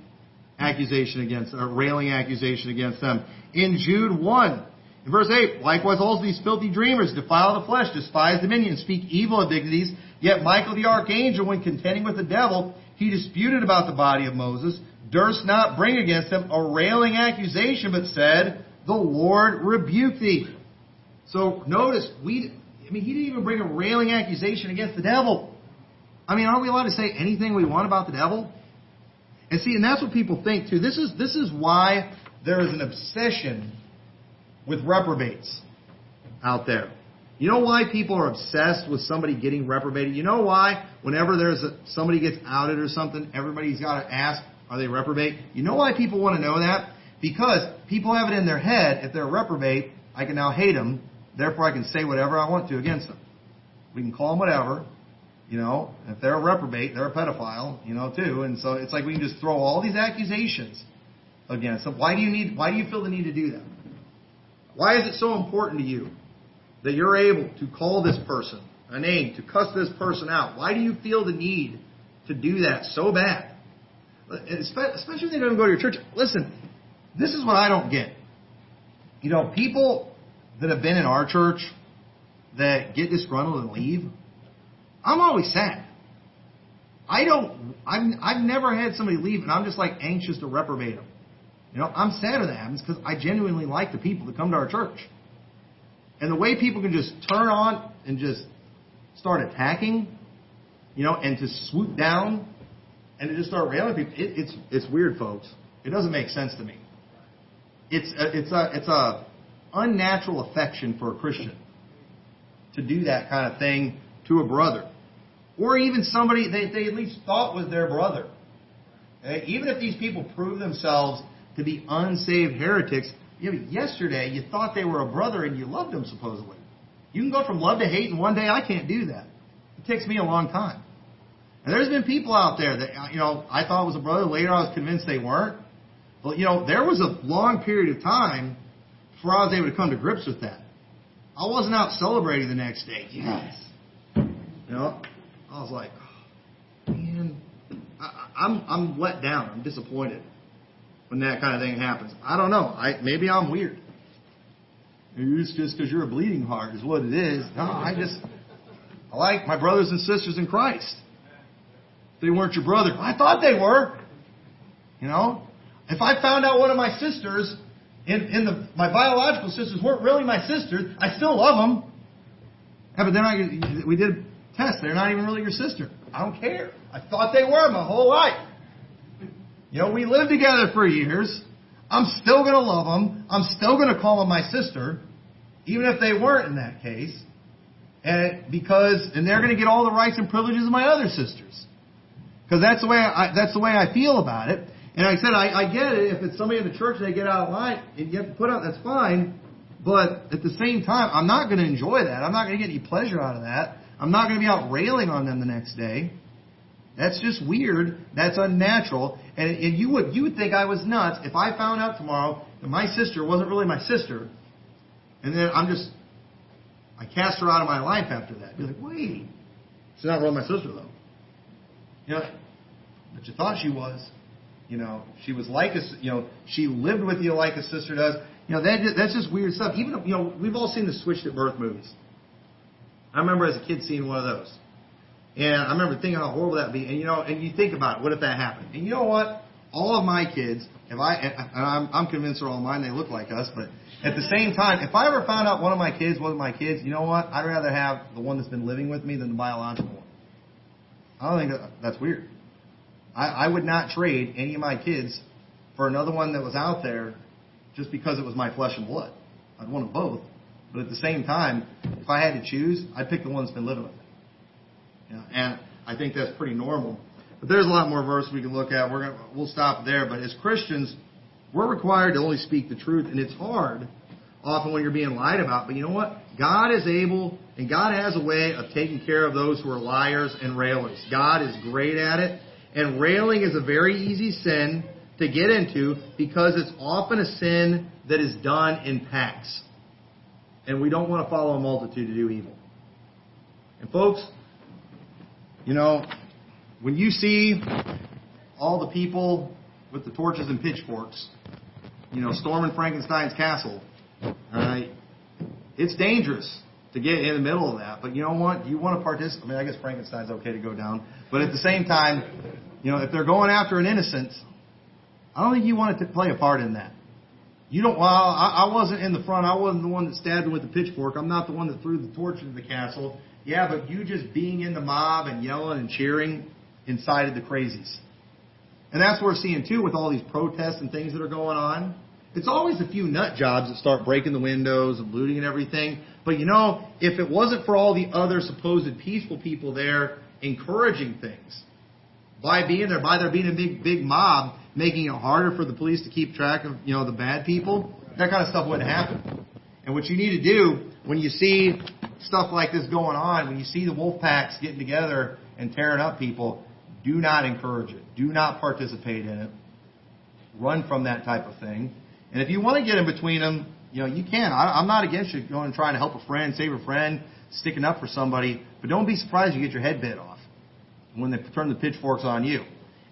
accusation against, a railing accusation against them. In Jude 1, in verse 8, likewise all these filthy dreamers defile the flesh, despise dominion, speak evil of dignities. Yet Michael the archangel, when contending with the devil, he disputed about the body of Moses, durst not bring against him a railing accusation, but said, The Lord rebuke thee. So notice, we, I mean, he didn't even bring a railing accusation against the devil. I mean, aren't we allowed to say anything we want about the devil? And see, and that's what people think too. This is, this is why there is an obsession with reprobates out there. You know why people are obsessed with somebody getting reprobated? You know why whenever there's a, somebody gets outed or something, everybody's got to ask, are they reprobate? You know why people want to know that? Because people have it in their head, if they're a reprobate, I can now hate them, therefore I can say whatever I want to against them. We can call them whatever, you know, if they're a reprobate, they're a pedophile, you know, too. And so it's like we can just throw all these accusations against them. Why do you need, why do you feel the need to do that? Why is it so important to you that you're able to call this person a name, to cuss this person out? Why do you feel the need to do that so bad? Especially if they don't go to your church. Listen, this is what I don't get. You know, people that have been in our church that get disgruntled and leave, I'm always sad. I don't, I've, I've never had somebody leave and I'm just like anxious to reprobate them. You know, I'm sad when that happens because I genuinely like the people that come to our church. And the way people can just turn on and just start attacking, you know, and to swoop down and to just start railing people, it, it's it's weird, folks. It doesn't make sense to me. It's a, it's a it's a unnatural affection for a Christian to do that kind of thing to a brother or even somebody they, they at least thought was their brother. Okay? Even if these people prove themselves to be unsaved heretics, you know, yesterday you thought they were a brother and you loved them supposedly. You can go from love to hate in one day. I can't do that. It takes me a long time. And there's been people out there that you know I thought was a brother. Later, I was convinced they weren't. But you know, there was a long period of time before I was able to come to grips with that. I wasn't out celebrating the next day. Yes. You know, I was like, man, I, I'm I'm let down. I'm disappointed when that kind of thing happens. I don't know. I maybe I'm weird. It's just because you're a bleeding heart is what it is. No, I just I like my brothers and sisters in Christ. They weren't your brother. I thought they were. You know, if I found out one of my sisters in, in the my biological sisters weren't really my sisters, I still love them. Yeah, but they're not. We did test. They're not even really your sister. I don't care. I thought they were my whole life. You know, we lived together for years. I'm still going to love them. I'm still going to call them my sister, even if they weren't in that case. And because, and they're going to get all the rights and privileges of my other sisters. Because that's the way I, that's the way I feel about it. And like I said, I, I get it. If it's somebody in the church they get out of line and to put out, that's fine. But at the same time, I'm not going to enjoy that. I'm not going to get any pleasure out of that. I'm not going to be out railing on them the next day. That's just weird. That's unnatural. And, and you would you would think I was nuts if I found out tomorrow that my sister wasn't really my sister, and then I'm just I cast her out of my life after that. Be like, wait, she's not really my sister though. Know, but you thought she was. You know, she was like a you know she lived with you like a sister does. You know that that's just weird stuff. Even you know we've all seen the Switched at Birth movies. I remember as a kid seeing one of those. And I remember thinking how horrible that'd be. And you know, and you think about it, what if that happened? And you know what? All of my kids, if I, and I'm, I'm convinced they're all mine, they look like us, but at the same time, if I ever found out one of my kids wasn't my kids, you know what? I'd rather have the one that's been living with me than the biological one. I don't think that, that's weird. I, I would not trade any of my kids for another one that was out there just because it was my flesh and blood. I'd want them both. But at the same time, if I had to choose, I'd pick the one that's been living with me. You know, and I think that's pretty normal. But there's a lot more verse we can look at. We're gonna, we'll stop there. But as Christians, we're required to only speak the truth, and it's hard often when you're being lied about. But you know what? God is able, and God has a way of taking care of those who are liars and railers. God is great at it. And railing is a very easy sin to get into because it's often a sin that is done in packs. And we don't want to follow a multitude to do evil. And folks, you know, when you see all the people with the torches and pitchforks, you know, storming Frankenstein's castle, uh, it's dangerous to get in the middle of that. But you know what? You want to participate. I mean, I guess Frankenstein's okay to go down. But at the same time, you know, if they're going after an innocent, I don't think you want to play a part in that. You don't. Well, I, I wasn't in the front. I wasn't the one that stabbed him with the pitchfork. I'm not the one that threw the torch into the castle. Yeah, but you just being in the mob and yelling and cheering incited the crazies. And that's what we're seeing too with all these protests and things that are going on. It's always a few nut jobs that start breaking the windows and looting and everything. But you know, if it wasn't for all the other supposed peaceful people there encouraging things, by being there, by there being a big, big mob making it harder for the police to keep track of, you know, the bad people, that kind of stuff wouldn't happen. And what you need to do when you see stuff like this going on, when you see the wolf packs getting together and tearing up people, do not encourage it. Do not participate in it. Run from that type of thing. And if you want to get in between them, you know, you can. I, I'm not against you going and trying to help a friend, save a friend, sticking up for somebody, but don't be surprised you get your head bit off when they turn the pitchforks on you.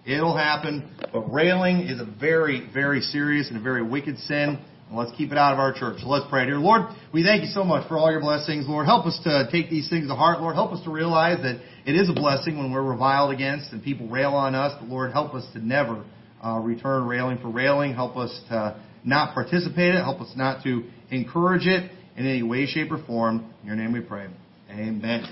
It'll happen, but railing is a very, very serious and a very wicked sin. And let's keep it out of our church. So let's pray. Dear Lord, we thank you so much for all your blessings. Lord, help us to take these things to heart. Lord, help us to realize that it is a blessing when we're reviled against and people rail on us. But Lord, help us to never uh, return railing for railing. Help us to not participate in it. Help us not to encourage it in any way, shape, or form. In your name we pray. Amen.